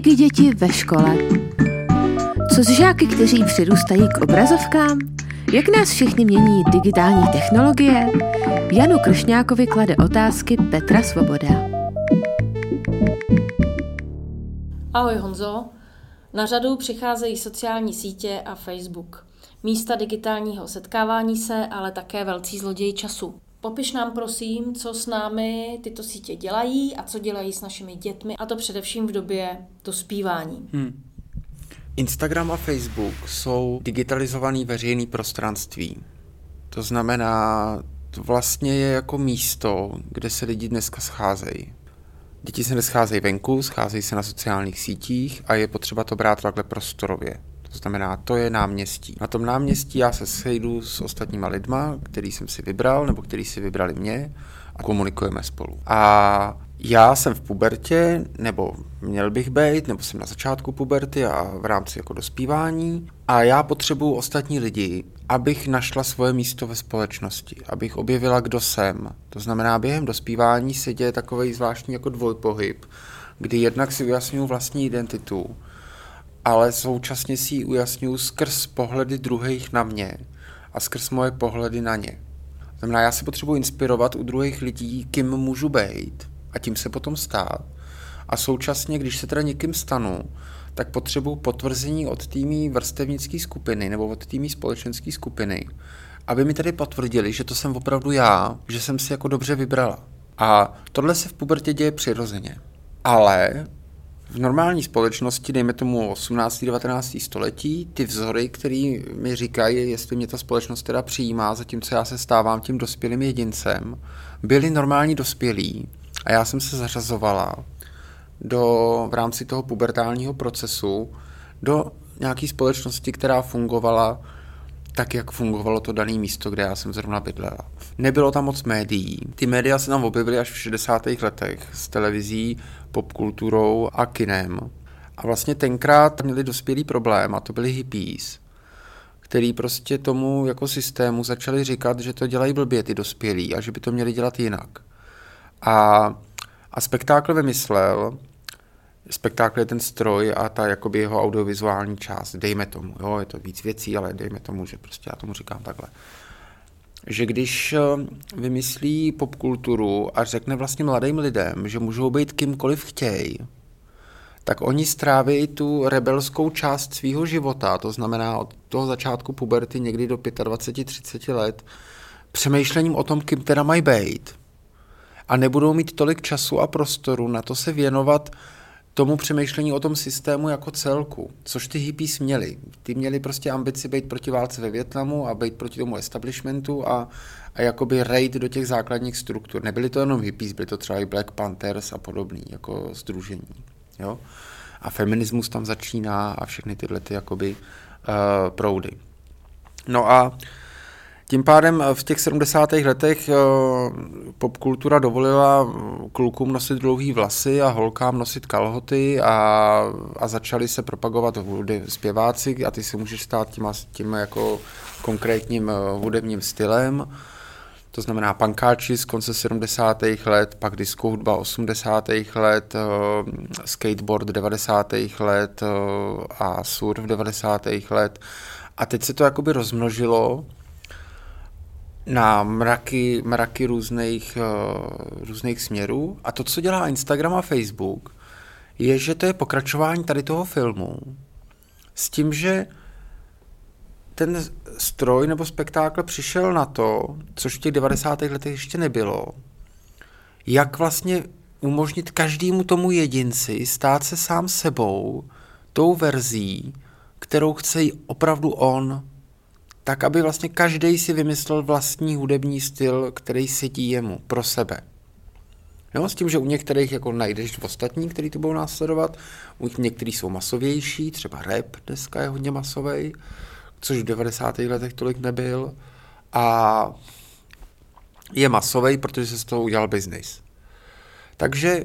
Digi děti ve škole. Co s žáky, kteří přirůstají k obrazovkám? Jak nás všichni mění digitální technologie? Janu Kršňákovi klade otázky Petra Svoboda. Ahoj Honzo. Na řadu přicházejí sociální sítě a Facebook. Místa digitálního setkávání se, ale také velcí zloději času. Popiš nám prosím, co s námi tyto sítě dělají a co dělají s našimi dětmi, a to především v době dospívání. Hmm. Instagram a Facebook jsou digitalizovaný veřejný prostranství. To znamená, to vlastně je jako místo, kde se lidi dneska scházejí. Děti se nescházejí venku, scházejí se na sociálních sítích a je potřeba to brát takhle prostorově. To znamená, to je náměstí. Na tom náměstí já se sejdu s ostatníma lidma, který jsem si vybral, nebo který si vybrali mě a komunikujeme spolu. A já jsem v pubertě, nebo měl bych být, nebo jsem na začátku puberty a v rámci jako dospívání a já potřebuju ostatní lidi, abych našla svoje místo ve společnosti, abych objevila, kdo jsem. To znamená, během dospívání se děje takový zvláštní jako dvojpohyb, kdy jednak si ujasňuju vlastní identitu, ale současně si ji ujasňuju skrz pohledy druhých na mě a skrz moje pohledy na ně. Znamená, já se potřebuji inspirovat u druhých lidí, kým můžu být a tím se potom stát. A současně, když se teda někým stanu, tak potřebuji potvrzení od týmí vrstevnické skupiny nebo od týmí společenské skupiny, aby mi tedy potvrdili, že to jsem opravdu já, že jsem si jako dobře vybrala. A tohle se v pubertě děje přirozeně. Ale v normální společnosti, dejme tomu 18. 19. století, ty vzory, které mi říkají, jestli mě ta společnost teda přijímá, zatímco já se stávám tím dospělým jedincem, byli normální dospělí a já jsem se zařazovala do, v rámci toho pubertálního procesu do nějaké společnosti, která fungovala tak, jak fungovalo to dané místo, kde já jsem zrovna bydlela. Nebylo tam moc médií. Ty média se tam objevily až v 60. letech s televizí, popkulturou a kinem. A vlastně tenkrát měli dospělý problém a to byli hippies, který prostě tomu jako systému začali říkat, že to dělají blbě ty dospělí a že by to měli dělat jinak. A, a spektákl vymyslel, spektákl je ten stroj a ta jakoby jeho audiovizuální část, dejme tomu, jo, je to víc věcí, ale dejme tomu, že prostě já tomu říkám takhle. Že když eh, vymyslí popkulturu a řekne vlastně mladým lidem, že můžou být kýmkoliv chtějí, tak oni stráví tu rebelskou část svého života, to znamená od toho začátku puberty někdy do 25-30 let, přemýšlením o tom, kým teda mají být a nebudou mít tolik času a prostoru na to se věnovat tomu přemýšlení o tom systému jako celku, což ty hippies měli. Ty měli prostě ambici být proti válce ve Větnamu a být proti tomu establishmentu a, a jakoby raid do těch základních struktur. Nebyly to jenom hippies, byly to třeba i Black Panthers a podobný jako združení. Jo? A feminismus tam začíná a všechny tyhle ty jakoby uh, proudy. No a uh, tím pádem eh, v těch 70. letech eh, popkultura dovolila klukům nosit dlouhé vlasy a holkám nosit kalhoty a, a začali se propagovat hudy, zpěváci a ty se můžeš stát tím, tím jako konkrétním eh, hudebním stylem. To znamená pankáči z konce 70. let, pak disco hudba 80. let, skateboard 90. let a surf 90. let. A teď se to jakoby rozmnožilo na mraky, mraky různých, uh, různých směrů. A to, co dělá Instagram a Facebook, je, že to je pokračování tady toho filmu s tím, že ten stroj nebo spektákl přišel na to, což v těch 90. letech ještě nebylo, jak vlastně umožnit každému tomu jedinci stát se sám sebou tou verzí, kterou chce opravdu on, tak aby vlastně každý si vymyslel vlastní hudební styl, který sedí jemu pro sebe. Jo, s tím, že u některých jako najdeš ostatní, který to budou následovat, u některých jsou masovější, třeba rap dneska je hodně masový, což v 90. letech tolik nebyl, a je masový, protože se z toho udělal biznis. Takže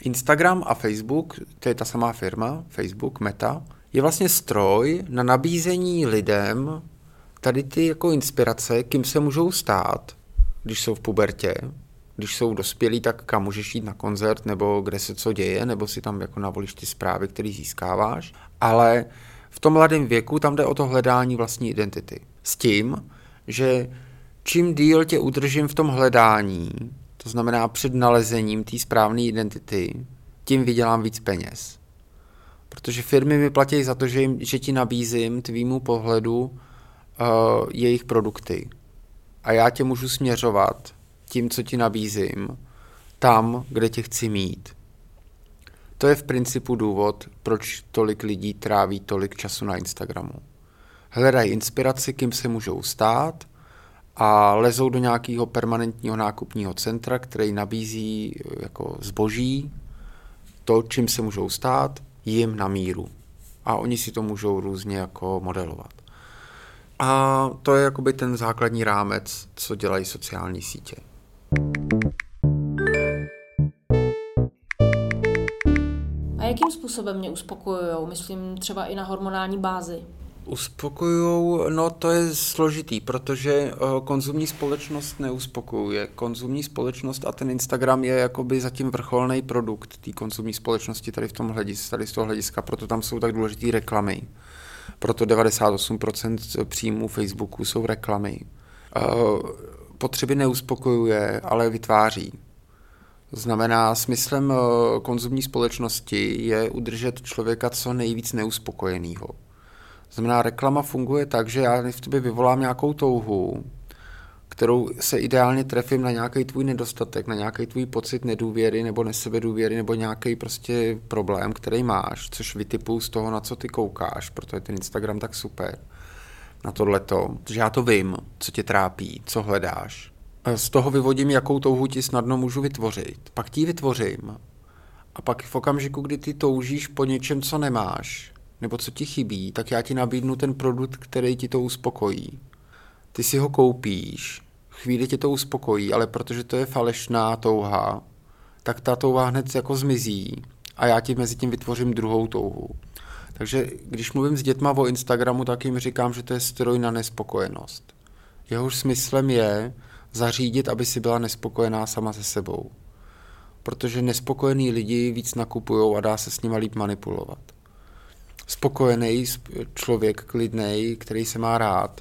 Instagram a Facebook, to je ta samá firma, Facebook, Meta, je vlastně stroj na nabízení lidem tady ty jako inspirace, kým se můžou stát, když jsou v pubertě, Když jsou dospělí, tak kam můžeš jít na koncert, nebo kde se co děje, nebo si tam jako navolíš ty zprávy, které získáváš. Ale v tom mladém věku tam jde o to hledání vlastní identity. S tím, že čím díl tě udržím v tom hledání, to znamená před nalezením té správné identity, tím vydělám víc peněz. Protože firmy mi platí za to, že, jim, že ti nabízím tvýmu pohledu uh, jejich produkty. A já tě můžu směřovat tím, co ti nabízím, tam, kde tě chci mít. To je v principu důvod, proč tolik lidí tráví tolik času na Instagramu. Hledají inspiraci, kým se můžou stát a lezou do nějakého permanentního nákupního centra, který nabízí eh, jako zboží, to, čím se můžou stát, jim na míru. A oni si to můžou různě jako modelovat. A to je jakoby ten základní rámec, co dělají sociální sítě. A jakým způsobem mě uspokojují? Myslím třeba i na hormonální bázi. Uspokojujou, no to je složitý, protože uh, konzumní společnost neuspokojuje. Konzumní společnost a ten Instagram je jakoby zatím vrcholný produkt té konzumní společnosti tady v tom hlediska, tady z toho hlediska, proto tam jsou tak důležité reklamy. Proto 98% příjmů Facebooku jsou reklamy. Uh, potřeby neuspokojuje, ale vytváří. Znamená, smyslem konzumní společnosti je udržet člověka co nejvíc neuspokojeného znamená, reklama funguje tak, že já v tobě vyvolám nějakou touhu, kterou se ideálně trefím na nějaký tvůj nedostatek, na nějaký tvůj pocit nedůvěry nebo nesebedůvěry nebo nějaký prostě problém, který máš, což vytipuju z toho, na co ty koukáš, proto je ten Instagram tak super na tohleto, že já to vím, co tě trápí, co hledáš. Z toho vyvodím, jakou touhu ti snadno můžu vytvořit. Pak ti vytvořím. A pak v okamžiku, kdy ty toužíš po něčem, co nemáš, nebo co ti chybí, tak já ti nabídnu ten produkt, který ti to uspokojí. Ty si ho koupíš, chvíli ti to uspokojí, ale protože to je falešná touha, tak ta touha hned jako zmizí a já ti mezi tím vytvořím druhou touhu. Takže když mluvím s dětma o Instagramu, tak jim říkám, že to je stroj na nespokojenost. Jehož smyslem je zařídit, aby si byla nespokojená sama se sebou. Protože nespokojení lidi víc nakupují a dá se s nimi líp manipulovat spokojený člověk, klidný, který se má rád,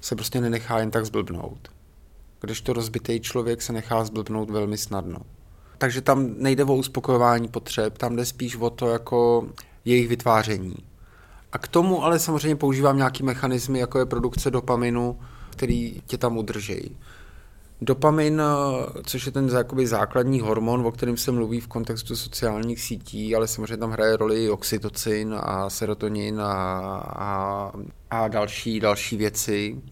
se prostě nenechá jen tak zblbnout. Když to rozbitý člověk se nechá zblbnout velmi snadno. Takže tam nejde o uspokojování potřeb, tam jde spíš o to jako jejich vytváření. A k tomu ale samozřejmě používám nějaký mechanismy, jako je produkce dopaminu, který tě tam udrží. Dopamin, což je ten jakoby základní hormon, o kterém se mluví v kontextu sociálních sítí, ale samozřejmě tam hraje roli oxytocin a serotonin a, a, a další, další věci.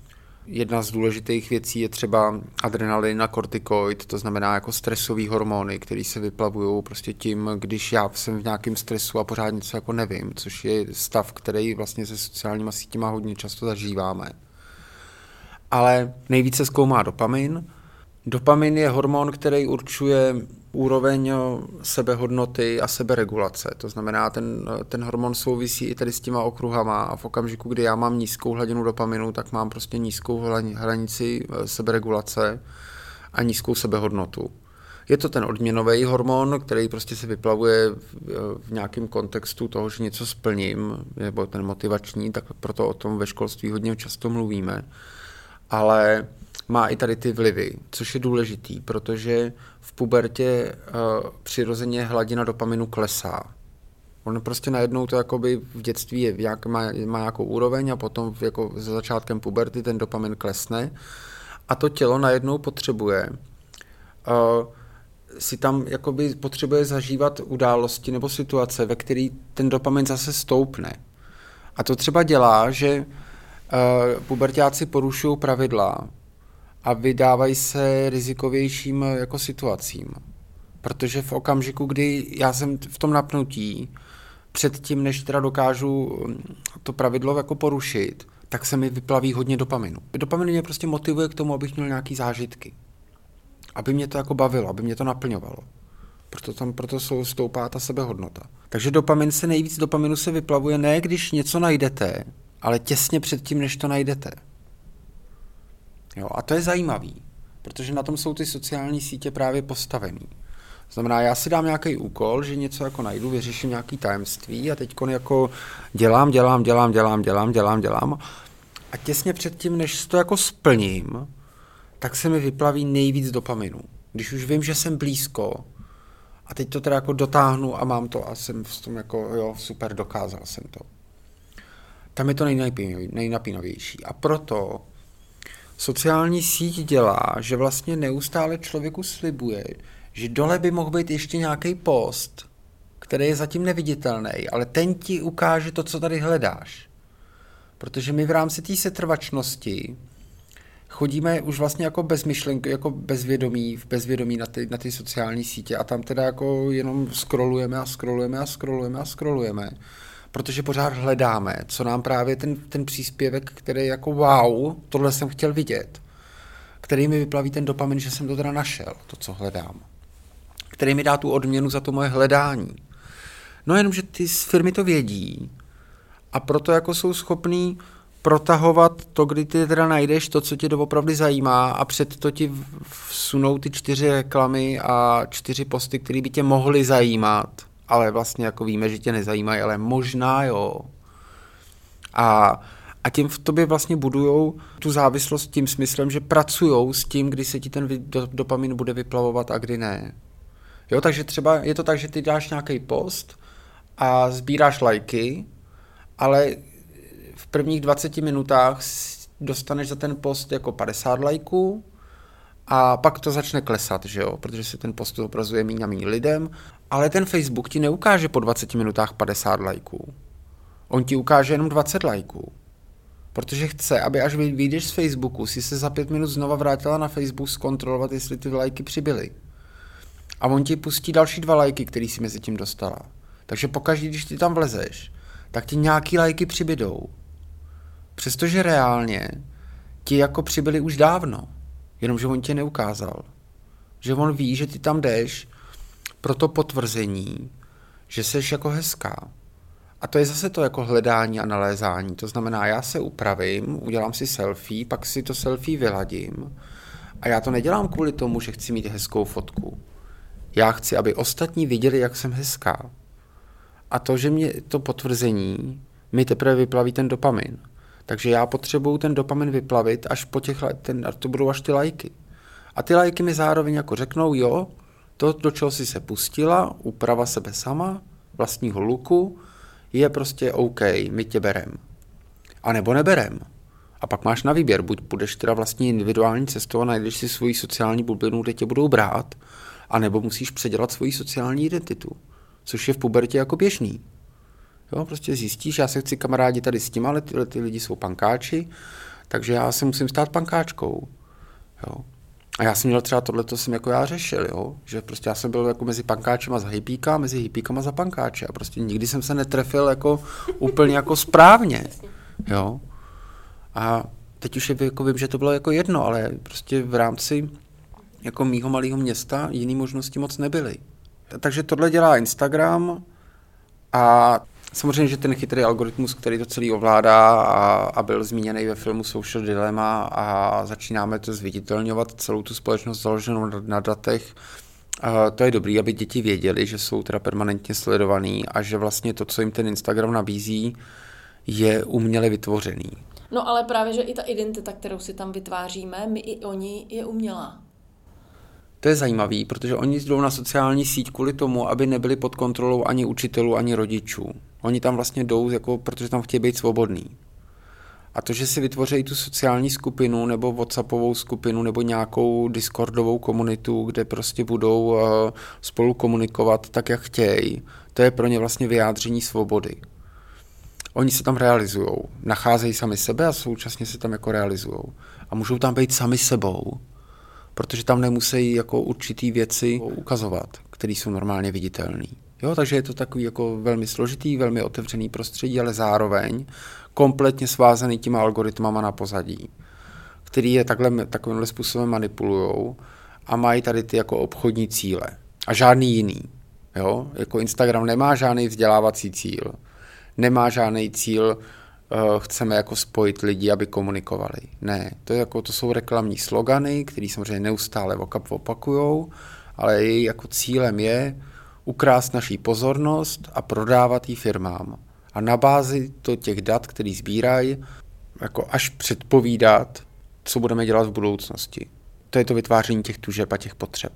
Jedna z důležitých věcí je třeba adrenalin a kortikoid, to znamená jako stresové hormony, které se vyplavují prostě tím, když já jsem v nějakém stresu a pořád něco jako nevím, což je stav, který vlastně se sociálníma sítěma hodně často zažíváme ale nejvíce zkoumá dopamin. Dopamin je hormon, který určuje úroveň sebehodnoty a seberegulace. To znamená, ten, ten hormon souvisí i tady s těma okruhama a v okamžiku, kdy já mám nízkou hladinu dopaminu, tak mám prostě nízkou hranici eh, seberegulace a nízkou sebehodnotu. Je to ten odměnový hormon, který prostě se vyplavuje v, v nějakém kontextu toho, že něco splním, nebo ten motivační, tak proto o tom ve školství hodně často mluvíme ale má i tady ty vlivy, což je důležitý, protože v pubertě uh, přirozeně hladina dopaminu klesá. On prostě najednou to jakoby v dětství je, jak, má, má nějakou úroveň a potom jako za začátkem puberty ten dopamin klesne a to tělo najednou potřebuje uh, si tam jakoby potřebuje zažívat události nebo situace, ve který ten dopamin zase stoupne. A to třeba dělá, že uh, pubertáci porušují pravidla a vydávají se rizikovějším eh, jako situacím. Protože v okamžiku, kdy já jsem v tom napnutí, předtím, než teda dokážu hm, to pravidlo jako porušit, tak se mi vyplaví hodně dopaminu. Dopamin mě prostě motivuje k tomu, abych měl nějaký zážitky. Aby mě to jako bavilo, aby mě to naplňovalo. Proto tam proto stoupá ta sebehodnota. Takže dopamin se nejvíc dopaminu se vyplavuje ne, když něco najdete, ale těsně před tím, než to najdete. Jo, a to je zajímavý, protože na tom jsou ty sociální sítě právě postavený. Znamená, já si dám nějaký úkol, že něco jako najdu, vyřeším nějaký tajemství a teď jako dělám, dělám, dělám, dělám, dělám, dělám, dělám a těsně předtím, než to jako splním, tak se mi vyplaví nejvíc dopaminu. Když už vím, že jsem blízko a teď to teda jako dotáhnu a mám to a jsem v tom jako, jo, super, dokázal jsem to. Tam je to nejnapínavější. A proto sociální síť dělá, že vlastně neustále člověku slibuje, že dole by mohl být ještě nějaký post, který je zatím neviditelný, ale ten ti ukáže to, co tady hledáš. Protože my v rámci té setrvačnosti chodíme už vlastně jako bez myšlenky, jako bezvědomí, v bezvědomí na ty, na ty sociální sítě a tam teda jako jenom scrollujeme a scrollujeme a scrollujeme a scrollujeme, protože pořád hledáme, co nám právě ten, ten příspěvek, který jako wow, tohle jsem chtěl vidět, který mi vyplaví ten dopamin, že jsem to teda našel, to, co hledám, který mi dá tu odměnu za to moje hledání. No jenom, že ty firmy to vědí a proto jako jsou schopní protahovat to, kdy ty teda najdeš to, co tě doopravdy zajímá a před to ti vsunou ty čtyři reklamy a čtyři posty, které by tě mohly zajímat, ale vlastně jako víme, že tě nezajímají, ale možná jo. A, a tím v tobě vlastně budujou tu závislost tím smyslem, že pracují s tím, kdy se ti ten dopamin bude vyplavovat a kdy ne. Jo, takže třeba je to tak, že ty dáš nějaký post a sbíráš lajky, ale v prvních 20 minutách dostaneš za ten post jako 50 lajků a pak to začne klesat, že jo, protože se ten post obrazuje méně a méně lidem, ale ten Facebook ti neukáže po 20 minutách 50 lajků. On ti ukáže jenom 20 lajků. Protože chce, aby až vyjdeš z Facebooku, si se za pět minut znova vrátila na Facebook zkontrolovat, jestli ty lajky přibyly. A on ti pustí další dva lajky, který si mezi tím dostala. Takže pokaždé, když ty tam vlezeš, tak ti nějaký lajky přibydou. Přestože reálně ti jako přibyli už dávno, jenomže on tě neukázal. Že on ví, že ty tam jdeš pro to potvrzení, že jsi jako hezká. A to je zase to jako hledání a nalézání. To znamená, já se upravím, udělám si selfie, pak si to selfie vyladím. A já to nedělám kvůli tomu, že chci mít hezkou fotku. Já chci, aby ostatní viděli, jak jsem hezká. A to, že mě to potvrzení mi teprve vyplaví ten dopamin. Takže já potřebuju ten dopamin vyplavit až po těch, ten, to budou až ty lajky. A ty lajky mi zároveň jako řeknou, jo, to, do čeho jsi se pustila, úprava sebe sama, vlastního luku, je prostě OK, my tě berem. A nebo neberem. A pak máš na výběr, buď budeš teda vlastně individuální cestou a najdeš si svoji sociální bublinu, kde tě budou brát, anebo musíš předělat svoji sociální identitu, což je v pubertě jako běžný. Jo, prostě zjistíš, já se chci kamarádi tady s tím, ale tyhle ty lidi jsou pankáči, takže já se musím stát pankáčkou. Jo. A já jsem měl třeba tohle, to jsem jako já řešil, jo? že prostě já jsem byl jako mezi pankáčem a za hippíka, mezi hippíkama za pankáče a prostě nikdy jsem se netrefil jako úplně jako správně, jo. A teď už je, jako vím, že to bylo jako jedno, ale prostě v rámci jako mýho malého města jiné možnosti moc nebyly. Takže tohle dělá Instagram a Samozřejmě, že ten chytrý algoritmus, který to celý ovládá a, a byl zmíněný ve filmu Social Dilemma a začínáme to zviditelňovat celou tu společnost založenou na, na datech, a to je dobrý, aby děti věděli, že jsou teda permanentně sledovaný a že vlastně to, co jim ten Instagram nabízí, je uměle vytvořený. No ale právě, že i ta identita, kterou si tam vytváříme, my i oni, je umělá. To je zajímavý, protože oni jdou na sociální síť kvůli tomu, aby nebyli pod kontrolou ani učitelů, ani rodičů. Oni tam vlastně jdou, jako, protože tam chtějí být svobodní. A to, že si vytvoří tu sociální skupinu nebo WhatsAppovou skupinu nebo nějakou Discordovou komunitu, kde prostě budou uh, spolu komunikovat tak, jak chtějí, to je pro ně vlastně vyjádření svobody. Oni se tam realizují, nacházejí sami sebe a současně se tam jako realizují. A můžou tam být sami sebou, protože tam nemusí jako určitý věci ukazovat, které jsou normálně viditelné. Jo, takže je to takový jako velmi složitý, velmi otevřený prostředí, ale zároveň kompletně svázaný těma algoritmama na pozadí, který je takhle, takovýmhle způsobem manipulujou a mají tady ty jako obchodní cíle. A žádný jiný. Jo? Jako Instagram nemá žádný vzdělávací cíl, nemá žádný cíl chceme jako spojit lidi, aby komunikovali. Ne, to, je jako, to jsou reklamní slogany, které samozřejmě neustále opakujou, ale její jako cílem je ukrást naší pozornost a prodávat ji firmám. A na bázi to těch dat, který sbírají, jako až předpovídat, co budeme dělat v budoucnosti. To je to vytváření těch tužeb a těch potřeb.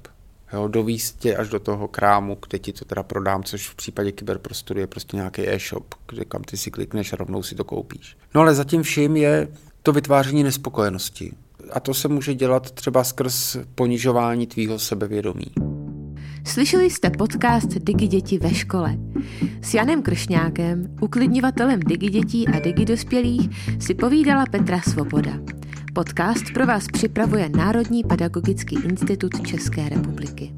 Jo, dovíst tě až do toho krámu, kde ti to teda prodám, což v případě kyberprostoru je prostě nějaký e-shop, kde kam ty si klikneš a rovnou si to koupíš. No ale zatím vším je to vytváření nespokojenosti. A to se může dělat třeba skrz ponižování tvýho sebevědomí. Slyšeli jste podcast Digi děti ve škole. S Janem Kršňákem, uklidňovatelem Digi dětí a Digi dospělých, si povídala Petra Svoboda. Podcast pro vás připravuje Národní pedagogický institut České republiky.